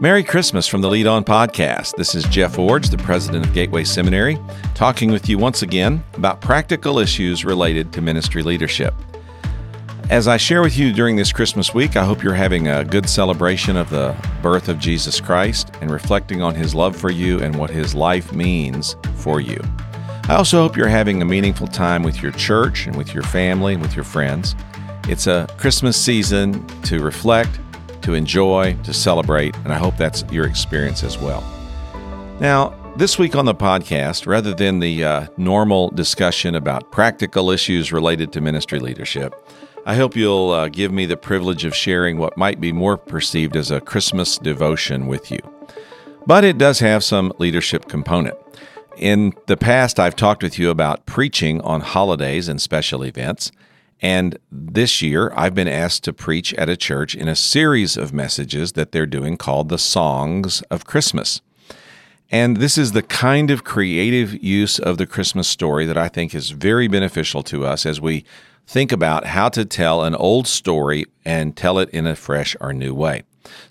Merry Christmas from the Lead On Podcast. This is Jeff Iorg, the president of Gateway Seminary, talking with you once again about practical issues related to ministry leadership. As I share with you during this Christmas week, I hope you're having a good celebration of the birth of Jesus Christ and reflecting on his love for you and what his life means for you. I also hope you're having a meaningful time with your church and with your family and with your friends. It's a Christmas season to reflect to enjoy, to celebrate, and I hope that's your experience as well. Now, this week on the podcast, rather than the uh, normal discussion about practical issues related to ministry leadership, I hope you'll uh, give me the privilege of sharing what might be more perceived as a Christmas devotion with you. But it does have some leadership component. In the past, I've talked with you about preaching on holidays and special events. And this year, I've been asked to preach at a church in a series of messages that they're doing called the Songs of Christmas. And this is the kind of creative use of the Christmas story that I think is very beneficial to us as we think about how to tell an old story and tell it in a fresh or new way.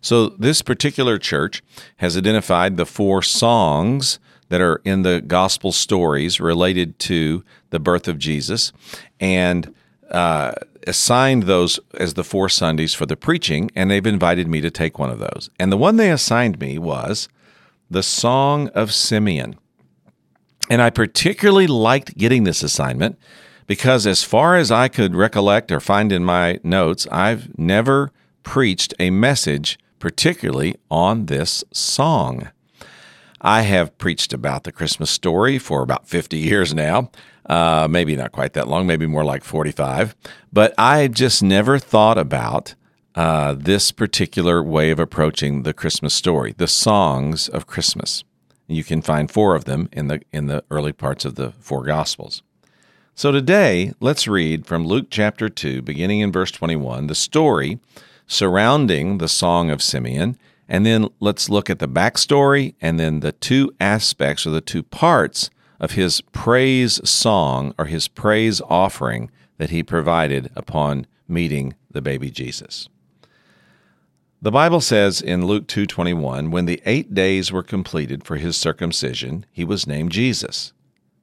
So, this particular church has identified the four songs that are in the gospel stories related to the birth of Jesus. And uh, assigned those as the four Sundays for the preaching, and they've invited me to take one of those. And the one they assigned me was the Song of Simeon. And I particularly liked getting this assignment because, as far as I could recollect or find in my notes, I've never preached a message particularly on this song. I have preached about the Christmas story for about 50 years now, uh, maybe not quite that long, maybe more like 45. But I just never thought about uh, this particular way of approaching the Christmas story, the songs of Christmas. You can find four of them in the in the early parts of the four Gospels. So today, let's read from Luke chapter 2, beginning in verse 21, the story surrounding the Song of Simeon, and then let's look at the backstory and then the two aspects or the two parts of his praise song or his praise offering that he provided upon meeting the baby Jesus. The Bible says in Luke 2:21, when the 8 days were completed for his circumcision, he was named Jesus,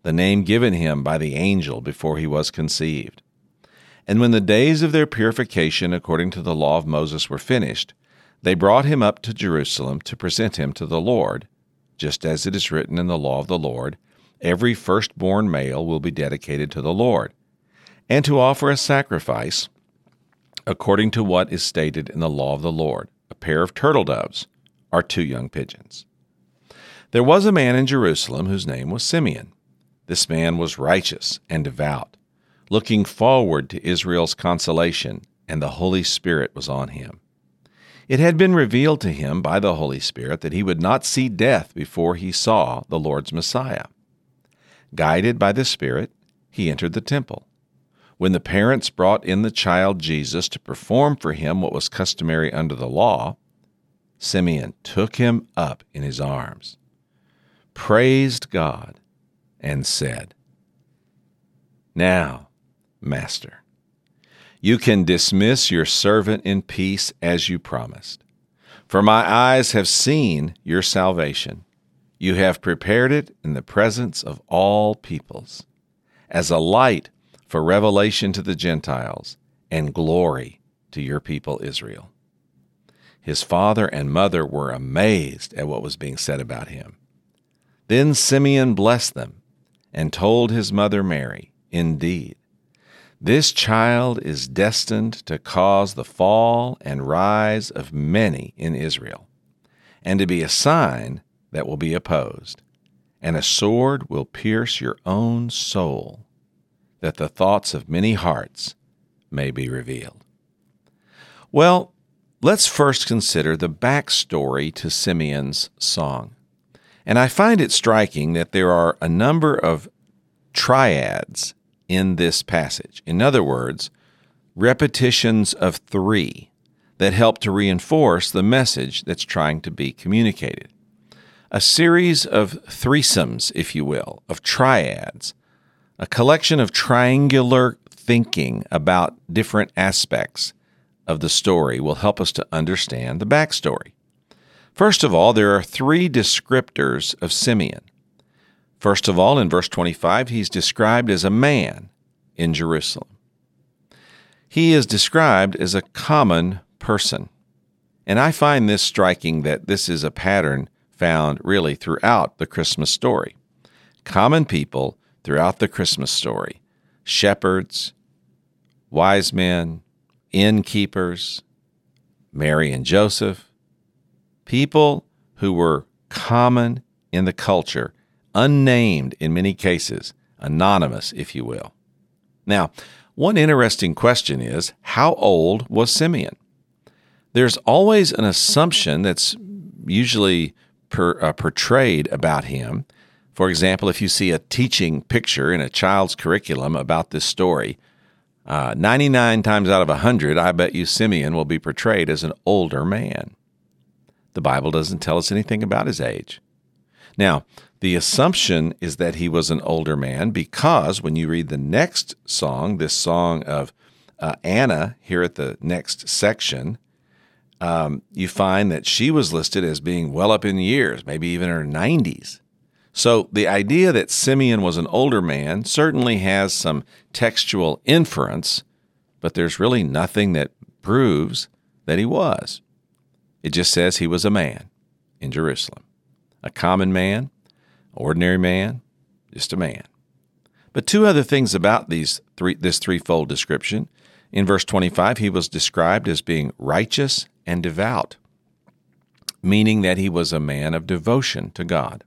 the name given him by the angel before he was conceived. And when the days of their purification according to the law of Moses were finished, they brought him up to Jerusalem to present him to the Lord, just as it is written in the law of the Lord, every firstborn male will be dedicated to the Lord, and to offer a sacrifice according to what is stated in the law of the Lord a pair of turtle doves or two young pigeons. There was a man in Jerusalem whose name was Simeon. This man was righteous and devout, looking forward to Israel's consolation, and the Holy Spirit was on him. It had been revealed to him by the Holy Spirit that he would not see death before he saw the Lord's Messiah. Guided by the Spirit, he entered the temple. When the parents brought in the child Jesus to perform for him what was customary under the law, Simeon took him up in his arms, praised God, and said, Now, Master, you can dismiss your servant in peace as you promised. For my eyes have seen your salvation you have prepared it in the presence of all peoples, as a light for revelation to the Gentiles and glory to your people Israel. His father and mother were amazed at what was being said about him. Then Simeon blessed them and told his mother Mary, Indeed, this child is destined to cause the fall and rise of many in Israel, and to be a sign that will be opposed, and a sword will pierce your own soul, that the thoughts of many hearts may be revealed. Well, let's first consider the backstory to Simeon's song. And I find it striking that there are a number of triads in this passage. In other words, repetitions of three that help to reinforce the message that's trying to be communicated a series of threesomes, if you will, of triads, a collection of triangular thinking about different aspects of the story will help us to understand the backstory. First of all, there are three descriptors of Simeon. First of all, in verse 25, he's described as a man in Jerusalem. He is described as a common person. And I find this striking that this is a pattern found really throughout the Christmas story. Common people throughout the Christmas story shepherds, wise men, innkeepers, Mary and Joseph, people who were common in the culture, unnamed in many cases, anonymous, if you will. Now, one interesting question is how old was Simeon? There's always an assumption that's usually per, uh, portrayed about him. For example, if you see a teaching picture in a child's curriculum about this story, uh, 99 times out of 100, I bet you Simeon will be portrayed as an older man. The Bible doesn't tell us anything about his age. Now, the assumption is that he was an older man because when you read the next song, this song of uh, Anna here at the next section, um, you find that she was listed as being well up in years, maybe even in her 90s. So the idea that Simeon was an older man certainly has some textual inference, but there's really nothing that proves that he was. It just says he was a man in Jerusalem, a common man, ordinary man, just a man. But two other things about these three, this threefold description. In verse 25, he was described as being righteous and devout, meaning that he was a man of devotion to God.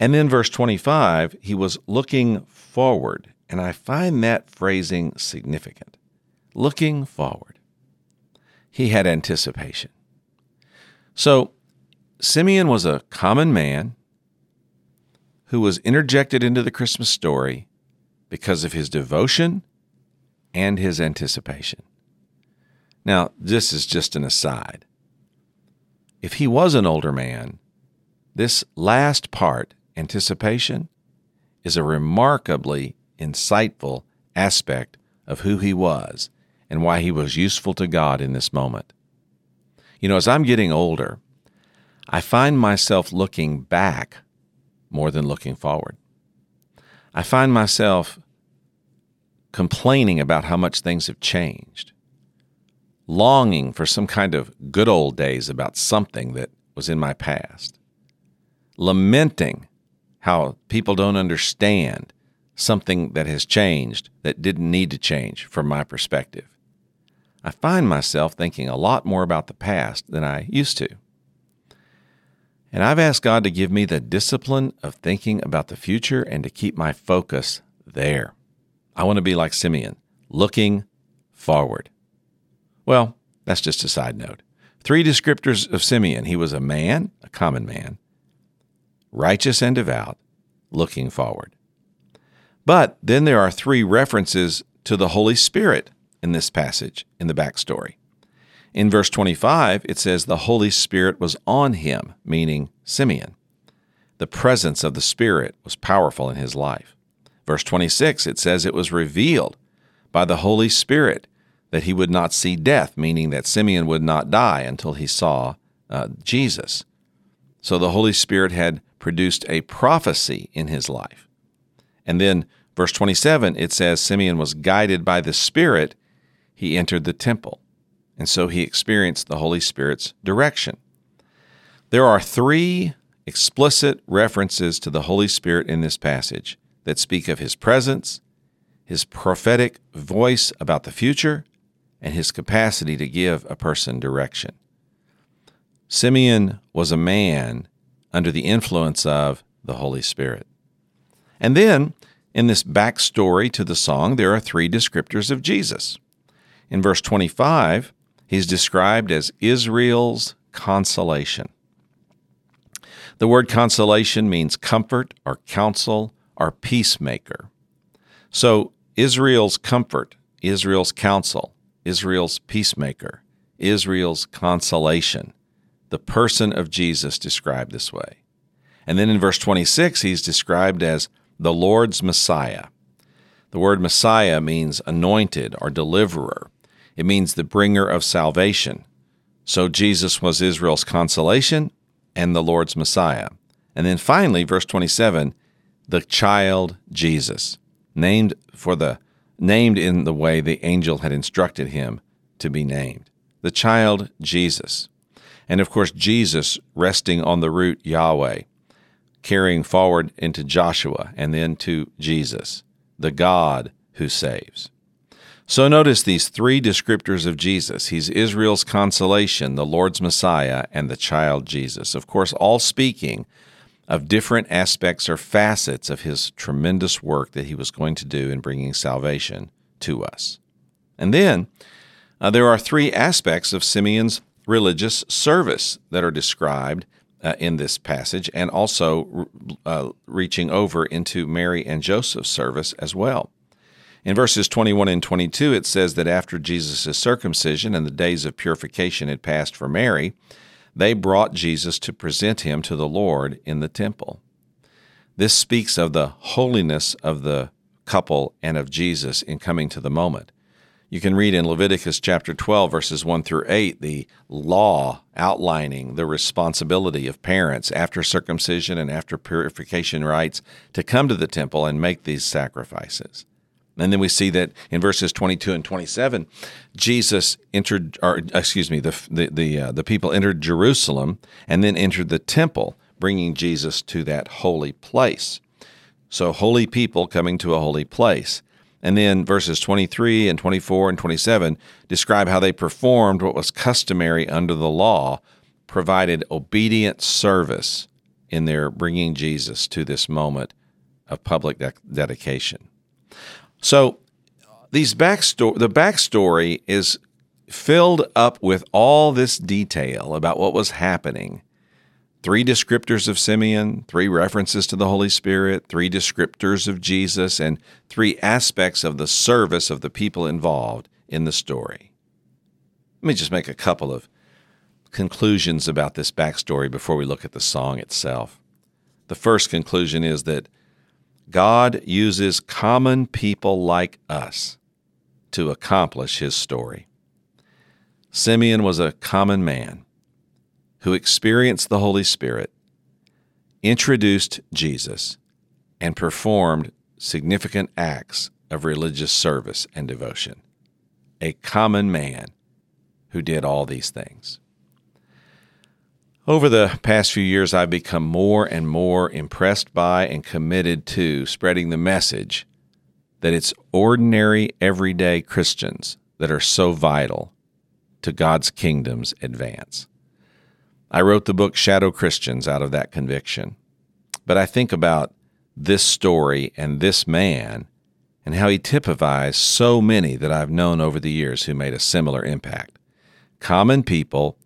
And then verse 25, he was looking forward. And I find that phrasing significant. Looking forward. He had anticipation. So, Simeon was a common man who was interjected into the Christmas story because of his devotion and his anticipation. Now, this is just an aside. If he was an older man, this last part, anticipation, is a remarkably insightful aspect of who he was and why he was useful to God in this moment. You know, as I'm getting older, I find myself looking back more than looking forward. I find myself complaining about how much things have changed longing for some kind of good old days about something that was in my past, lamenting how people don't understand something that has changed that didn't need to change from my perspective. I find myself thinking a lot more about the past than I used to. And I've asked God to give me the discipline of thinking about the future and to keep my focus there. I want to be like Simeon, looking forward. Well, that's just a side note. Three descriptors of Simeon he was a man, a common man, righteous and devout, looking forward. But then there are three references to the Holy Spirit in this passage in the backstory. In verse 25, it says the Holy Spirit was on him, meaning Simeon. The presence of the Spirit was powerful in his life. Verse 26, it says it was revealed by the Holy Spirit that he would not see death, meaning that Simeon would not die until he saw uh, Jesus. So the Holy Spirit had produced a prophecy in his life. And then, verse 27, it says Simeon was guided by the Spirit, he entered the temple. And so he experienced the Holy Spirit's direction. There are three explicit references to the Holy Spirit in this passage that speak of his presence, his prophetic voice about the future, and his capacity to give a person direction. Simeon was a man under the influence of the Holy Spirit. And then, in this backstory to the song, there are three descriptors of Jesus. In verse 25, he's described as Israel's consolation. The word consolation means comfort or counsel or peacemaker. So, Israel's comfort, Israel's counsel, Israel's peacemaker, Israel's consolation, the person of Jesus described this way. And then in verse 26, he's described as the Lord's Messiah. The word Messiah means anointed or deliverer, it means the bringer of salvation. So Jesus was Israel's consolation and the Lord's Messiah. And then finally, verse 27, the child Jesus, named for the named in the way the angel had instructed him to be named. The child Jesus. And of course, Jesus resting on the root Yahweh, carrying forward into Joshua and then to Jesus, the God who saves. So notice these three descriptors of Jesus. He's Israel's consolation, the Lord's Messiah, and the child Jesus. Of course, all speaking of different aspects or facets of his tremendous work that he was going to do in bringing salvation to us. And then uh, there are three aspects of Simeon's religious service that are described uh, in this passage and also uh, reaching over into Mary and Joseph's service as well. In verses 21 and 22, it says that after Jesus' circumcision and the days of purification had passed for Mary, they brought Jesus to present him to the Lord in the temple. This speaks of the holiness of the couple and of Jesus in coming to the moment. You can read in Leviticus chapter 12, verses 1 through 8, the law outlining the responsibility of parents after circumcision and after purification rites to come to the temple and make these sacrifices. And then we see that in verses 22 and 27, Jesus entered, or excuse me, the the the, uh, the people entered Jerusalem and then entered the temple, bringing Jesus to that holy place. So holy people coming to a holy place. And then verses 23 and 24 and 27 describe how they performed what was customary under the law, provided obedient service in their bringing Jesus to this moment of public de- dedication. So these backstory, the backstory is filled up with all this detail about what was happening. Three descriptors of Simeon, three references to the Holy Spirit, three descriptors of Jesus, and three aspects of the service of the people involved in the story. Let me just make a couple of conclusions about this backstory before we look at the song itself. The first conclusion is that God uses common people like us to accomplish his story. Simeon was a common man who experienced the Holy Spirit, introduced Jesus, and performed significant acts of religious service and devotion. A common man who did all these things. Over the past few years, I've become more and more impressed by and committed to spreading the message that it's ordinary, everyday Christians that are so vital to God's kingdom's advance. I wrote the book Shadow Christians out of that conviction. But I think about this story and this man and how he typifies so many that I've known over the years who made a similar impact. Common people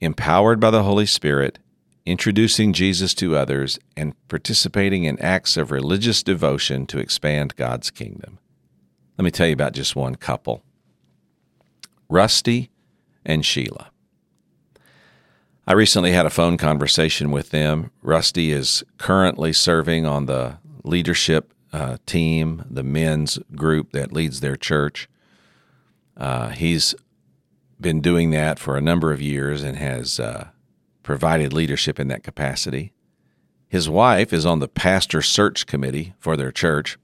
empowered by the Holy Spirit, introducing Jesus to others, and participating in acts of religious devotion to expand God's kingdom. Let me tell you about just one couple Rusty and Sheila. I recently had a phone conversation with them. Rusty is currently serving on the leadership uh, team, the men's group that leads their church. Uh, he's been doing that for a number of years and has uh, provided leadership in that capacity. His wife is on the pastor search committee for their church,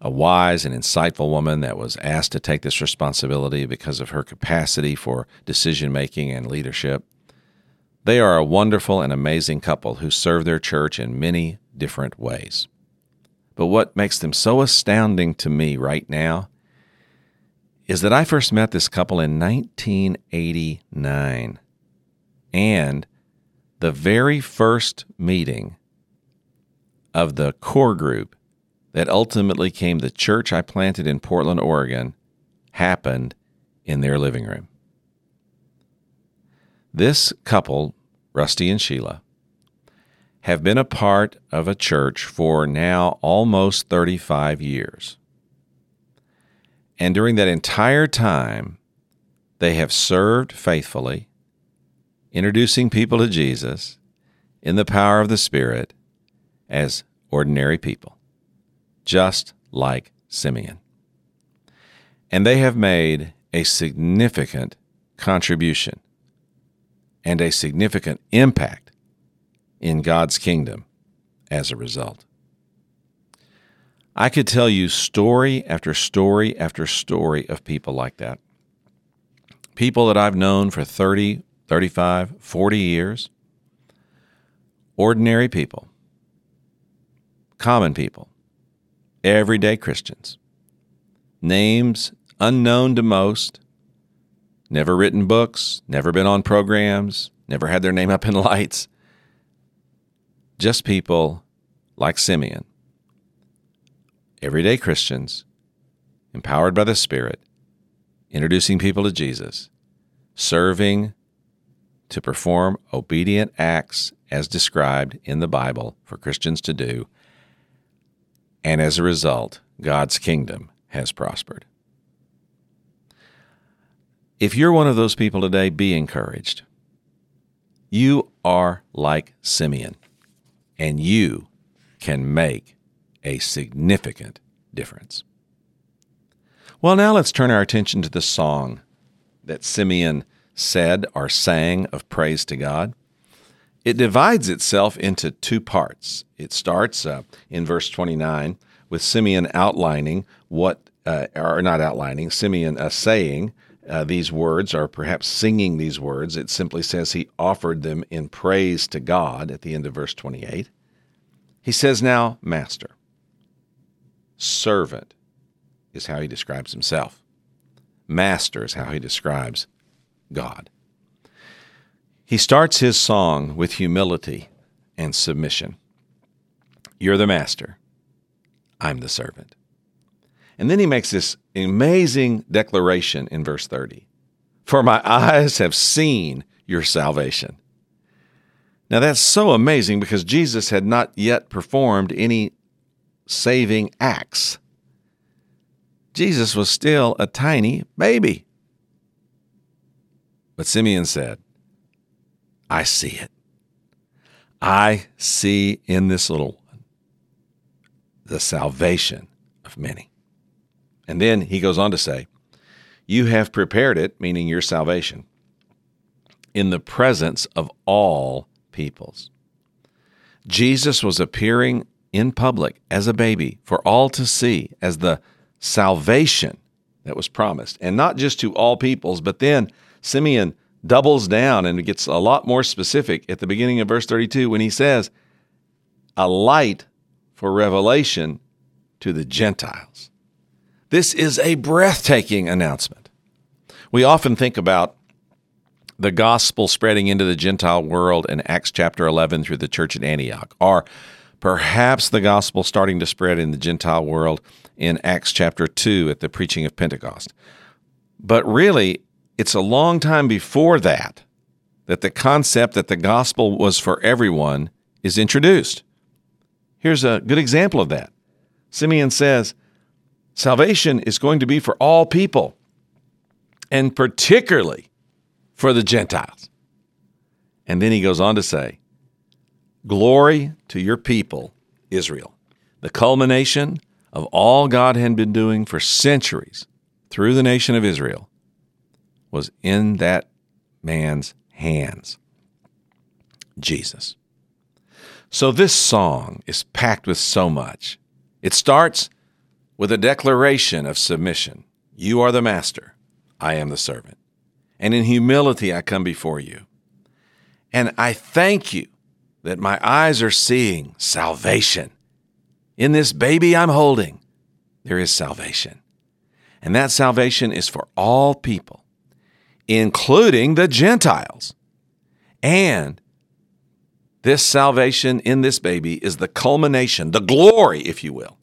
a wise and insightful woman that was asked to take this responsibility because of her capacity for decision making and leadership. They are a wonderful and amazing couple who serve their church in many different ways. But what makes them so astounding to me right now is that I first met this couple in 1989. And the very first meeting of the core group that ultimately came the church I planted in Portland, Oregon, happened in their living room. This couple, Rusty and Sheila, have been a part of a church for now almost 35 years. And during that entire time, they have served faithfully, introducing people to Jesus in the power of the Spirit as ordinary people, just like Simeon. And they have made a significant contribution and a significant impact in God's kingdom as a result. I could tell you story after story after story of people like that. People that I've known for 30, 35, 40 years. Ordinary people. Common people. Everyday Christians. Names unknown to most. Never written books, never been on programs, never had their name up in lights. Just people like Simeon everyday Christians, empowered by the Spirit, introducing people to Jesus, serving to perform obedient acts as described in the Bible for Christians to do. And as a result, God's kingdom has prospered. If you're one of those people today, be encouraged. You are like Simeon, and you can make a significant difference. Well, now let's turn our attention to the song that Simeon said or sang of praise to God. It divides itself into two parts. It starts uh, in verse 29 with Simeon outlining what, uh, or not outlining, Simeon uh, saying uh, these words, or perhaps singing these words. It simply says he offered them in praise to God at the end of verse 28. He says, Now, Master servant is how he describes himself. Master is how he describes God. He starts his song with humility and submission. You're the master. I'm the servant. And then he makes this amazing declaration in verse 30 For my eyes have seen your salvation. Now that's so amazing because Jesus had not yet performed any saving acts. Jesus was still a tiny baby. But Simeon said, I see it. I see in this little one the salvation of many. And then he goes on to say, You have prepared it, meaning your salvation, in the presence of all peoples. Jesus was appearing in public as a baby for all to see as the salvation that was promised. And not just to all peoples, but then Simeon doubles down and gets a lot more specific at the beginning of verse 32 when he says, a light for revelation to the Gentiles. This is a breathtaking announcement. We often think about the gospel spreading into the Gentile world in Acts chapter 11 through the church at Antioch, or perhaps the gospel starting to spread in the Gentile world in Acts chapter 2 at the preaching of Pentecost. But really, it's a long time before that that the concept that the gospel was for everyone is introduced. Here's a good example of that. Simeon says, Salvation is going to be for all people, and particularly for the Gentiles. And then he goes on to say, Glory to your people, Israel. The culmination of all God had been doing for centuries through the nation of Israel was in that man's hands Jesus. So this song is packed with so much. It starts with a declaration of submission You are the master, I am the servant. And in humility I come before you. And I thank you that my eyes are seeing salvation. In this baby I'm holding, there is salvation. And that salvation is for all people, including the Gentiles. And this salvation in this baby is the culmination, the glory, if you will,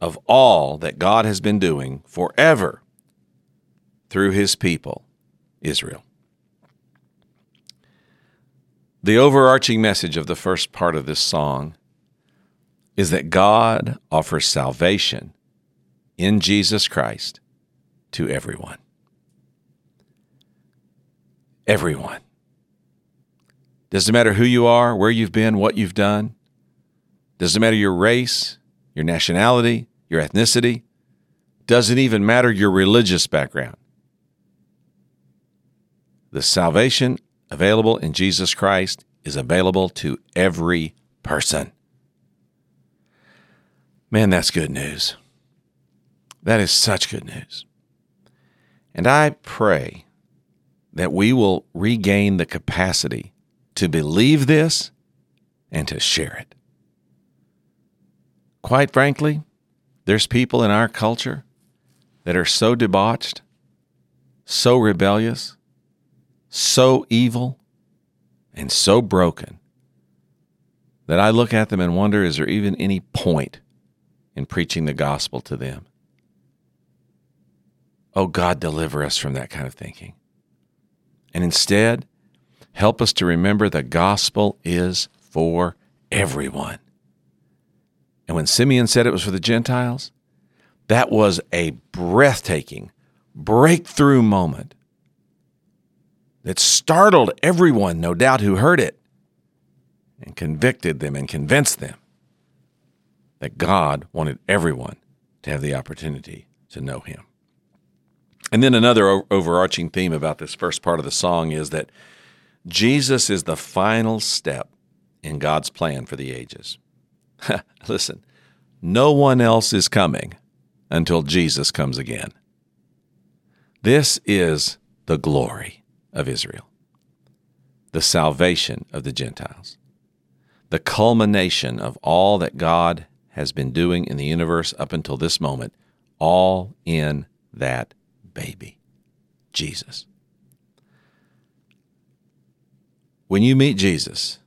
of all that God has been doing forever through his people, Israel. The overarching message of the first part of this song is that God offers salvation in Jesus Christ to everyone. Everyone. Doesn't matter who you are, where you've been, what you've done. Doesn't matter your race, your nationality, your ethnicity. Doesn't even matter your religious background. The salvation available in Jesus Christ is available to every person. Man, that's good news. That is such good news. And I pray that we will regain the capacity to believe this and to share it. Quite frankly, there's people in our culture that are so debauched, so rebellious, so evil, and so broken that I look at them and wonder is there even any point in preaching the gospel to them? Oh, God, deliver us from that kind of thinking. And instead, help us to remember the gospel is for everyone. And when Simeon said it was for the Gentiles, that was a breathtaking breakthrough moment that startled everyone, no doubt, who heard it and convicted them and convinced them that God wanted everyone to have the opportunity to know Him. And then another overarching theme about this first part of the song is that Jesus is the final step in God's plan for the ages. Listen, no one else is coming until Jesus comes again. This is the glory of Israel, the salvation of the Gentiles, the culmination of all that God has been doing in the universe up until this moment, all in that baby, Jesus. When you meet Jesus,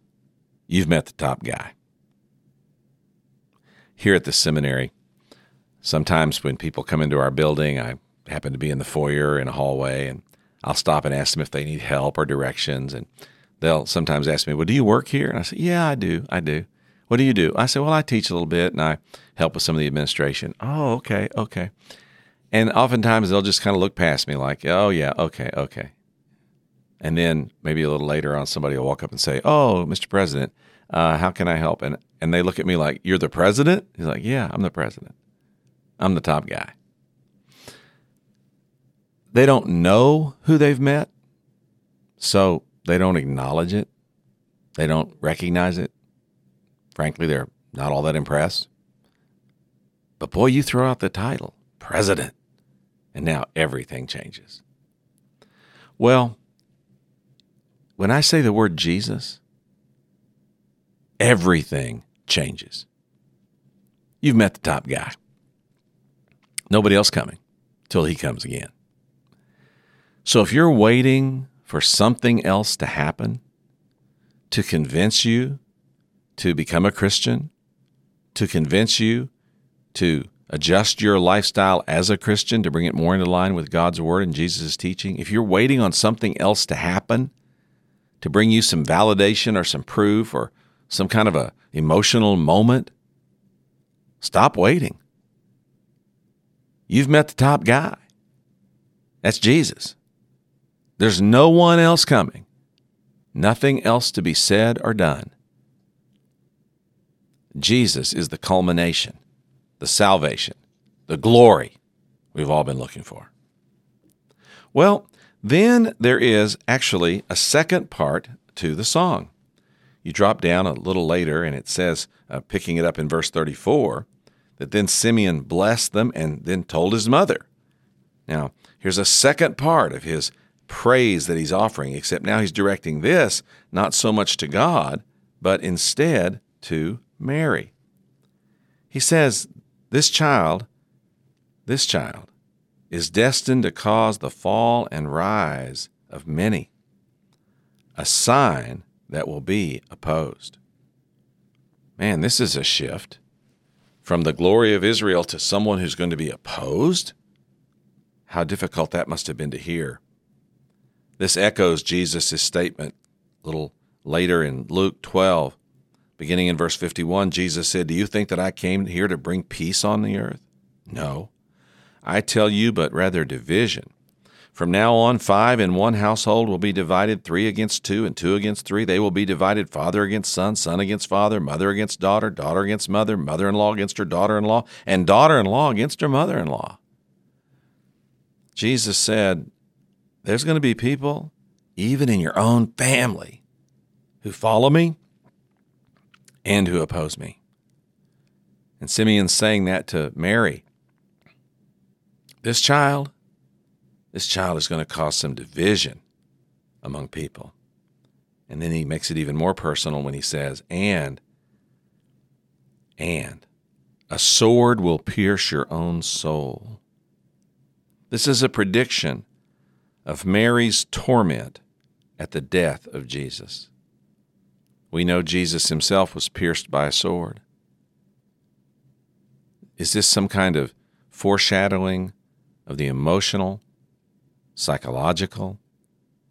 you've met the top guy. Here at the seminary, sometimes when people come into our building, I happen to be in the foyer in a hallway, and I'll stop and ask them if they need help or directions. And they'll sometimes ask me, Well, do you work here? And I say, Yeah, I do. I do. What do you do? I say, Well, I teach a little bit and I help with some of the administration. Oh, okay, okay. And oftentimes they'll just kind of look past me like, oh, yeah, okay, okay. And then maybe a little later on, somebody will walk up and say, oh, Mr. President, uh, how can I help? And, and they look at me like, you're the president? He's like, yeah, I'm the president. I'm the top guy. They don't know who they've met, so they don't acknowledge it. They don't recognize it. Frankly, they're not all that impressed. But boy, you throw out the title, president. And now everything changes. Well, when I say the word Jesus, everything changes. You've met the top guy. Nobody else coming till he comes again. So if you're waiting for something else to happen to convince you to become a Christian, to convince you to adjust your lifestyle as a Christian to bring it more into line with God's word and Jesus' teaching, if you're waiting on something else to happen to bring you some validation or some proof or some kind of a emotional moment, stop waiting. You've met the top guy. That's Jesus. There's no one else coming. Nothing else to be said or done. Jesus is the culmination the salvation, the glory we've all been looking for. Well, then there is actually a second part to the song. You drop down a little later, and it says, uh, picking it up in verse 34, that then Simeon blessed them and then told his mother. Now, here's a second part of his praise that he's offering, except now he's directing this not so much to God, but instead to Mary. He says, this child, this child, is destined to cause the fall and rise of many, a sign that will be opposed. Man, this is a shift from the glory of Israel to someone who's going to be opposed. How difficult that must have been to hear. This echoes Jesus' statement a little later in Luke 12 Beginning in verse 51, Jesus said, Do you think that I came here to bring peace on the earth? No. I tell you, but rather division. From now on, five in one household will be divided, three against two, and two against three. They will be divided, father against son, son against father, mother against daughter, daughter against mother, mother in law against her daughter in law, and daughter in law against her mother in law. Jesus said, There's going to be people even in your own family, who follow me and who oppose me. And Simeon's saying that to Mary. This child, this child is going to cause some division among people. And then he makes it even more personal when he says, and, and a sword will pierce your own soul. This is a prediction of Mary's torment at the death of Jesus. We know Jesus himself was pierced by a sword. Is this some kind of foreshadowing of the emotional, psychological,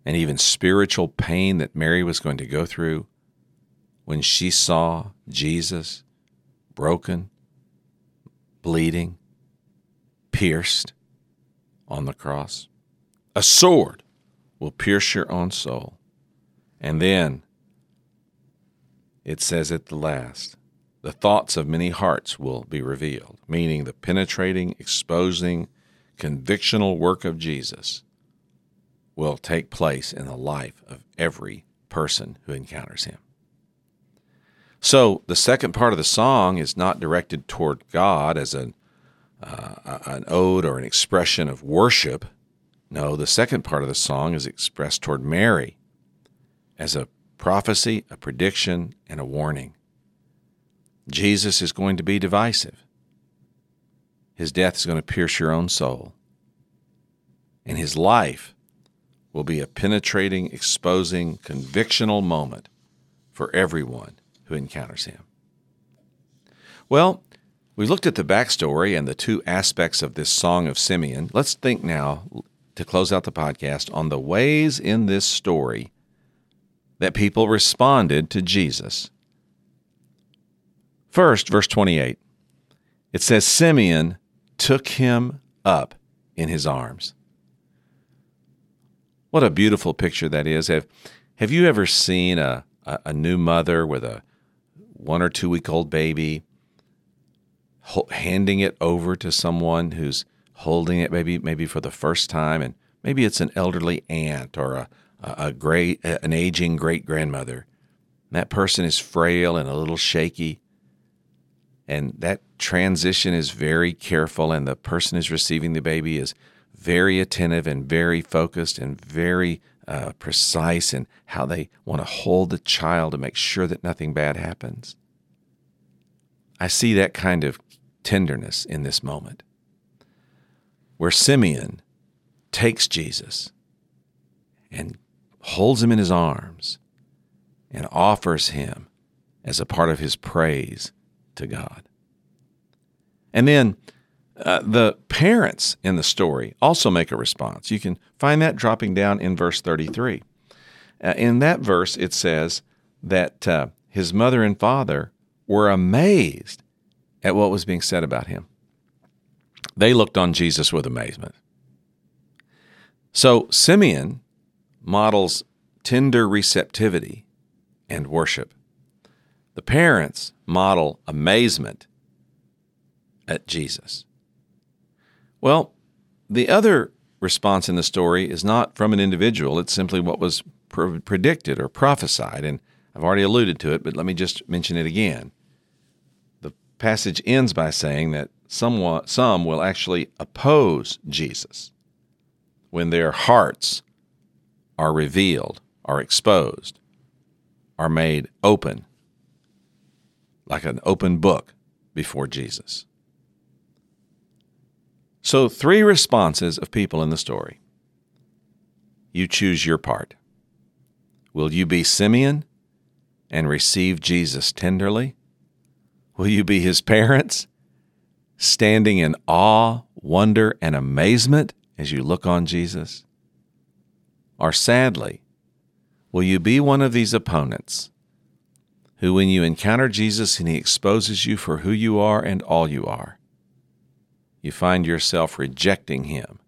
and even spiritual pain that Mary was going to go through when she saw Jesus broken, bleeding, pierced on the cross? A sword will pierce your own soul. And then it says at the last, the thoughts of many hearts will be revealed, meaning the penetrating, exposing, convictional work of Jesus will take place in the life of every person who encounters him. So the second part of the song is not directed toward God as an, uh, an ode or an expression of worship. No, the second part of the song is expressed toward Mary as a prophecy, a prediction, and a warning. Jesus is going to be divisive. His death is going to pierce your own soul. And his life will be a penetrating, exposing, convictional moment for everyone who encounters him. Well, we looked at the backstory and the two aspects of this song of Simeon. Let's think now, to close out the podcast, on the ways in this story that people responded to Jesus. First, verse 28, it says, Simeon took him up in his arms. What a beautiful picture that is. Have, have you ever seen a, a, a new mother with a one or two week old baby handing it over to someone who's holding it maybe maybe for the first time and maybe it's an elderly aunt or a, a great an aging great grandmother that person is frail and a little shaky and that transition is very careful and the person who's receiving the baby is very attentive and very focused and very uh, precise in how they want to hold the child to make sure that nothing bad happens. I see that kind of tenderness in this moment where Simeon takes Jesus and holds him in his arms and offers him as a part of his praise to God. And then uh, the parents in the story also make a response. You can find that dropping down in verse 33. Uh, in that verse, it says that uh, his mother and father were amazed at what was being said about him. They looked on Jesus with amazement. So Simeon models tender receptivity and worship. The parents model amazement at Jesus. Well, the other response in the story is not from an individual, it's simply what was pre- predicted or prophesied. And I've already alluded to it, but let me just mention it again. Passage ends by saying that somewhat, some will actually oppose Jesus when their hearts are revealed, are exposed, are made open, like an open book before Jesus. So, three responses of people in the story. You choose your part. Will you be Simeon and receive Jesus tenderly? Will you be his parents, standing in awe, wonder, and amazement as you look on Jesus? Or sadly, will you be one of these opponents who, when you encounter Jesus and he exposes you for who you are and all you are, you find yourself rejecting him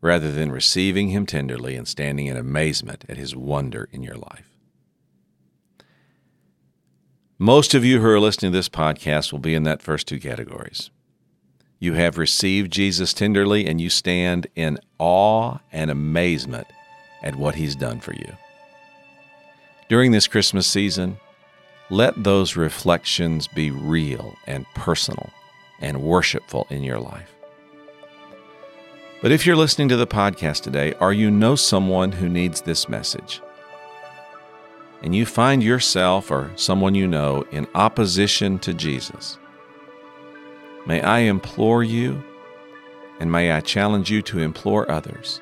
rather than receiving him tenderly and standing in amazement at his wonder in your life. Most of you who are listening to this podcast will be in that first two categories. You have received Jesus tenderly and you stand in awe and amazement at what He's done for you. During this Christmas season, let those reflections be real and personal and worshipful in your life. But if you're listening to the podcast today, or you know someone who needs this message, and you find yourself or someone you know in opposition to Jesus, may I implore you and may I challenge you to implore others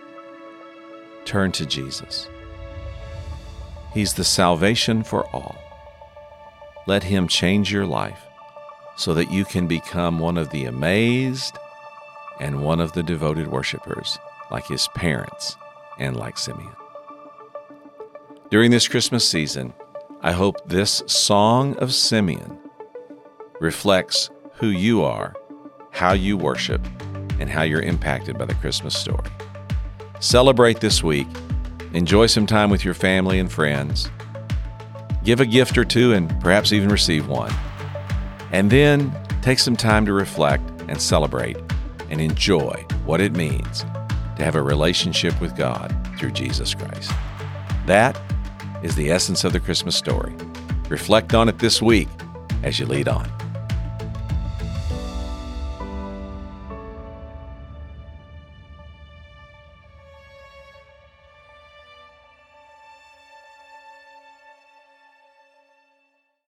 turn to Jesus. He's the salvation for all. Let Him change your life so that you can become one of the amazed and one of the devoted worshipers, like His parents and like Simeon. During this Christmas season, I hope this song of Simeon reflects who you are, how you worship, and how you're impacted by the Christmas story. Celebrate this week. Enjoy some time with your family and friends. Give a gift or two and perhaps even receive one. And then take some time to reflect and celebrate and enjoy what it means to have a relationship with God through Jesus Christ. That is the essence of the Christmas story. Reflect on it this week as you lead on.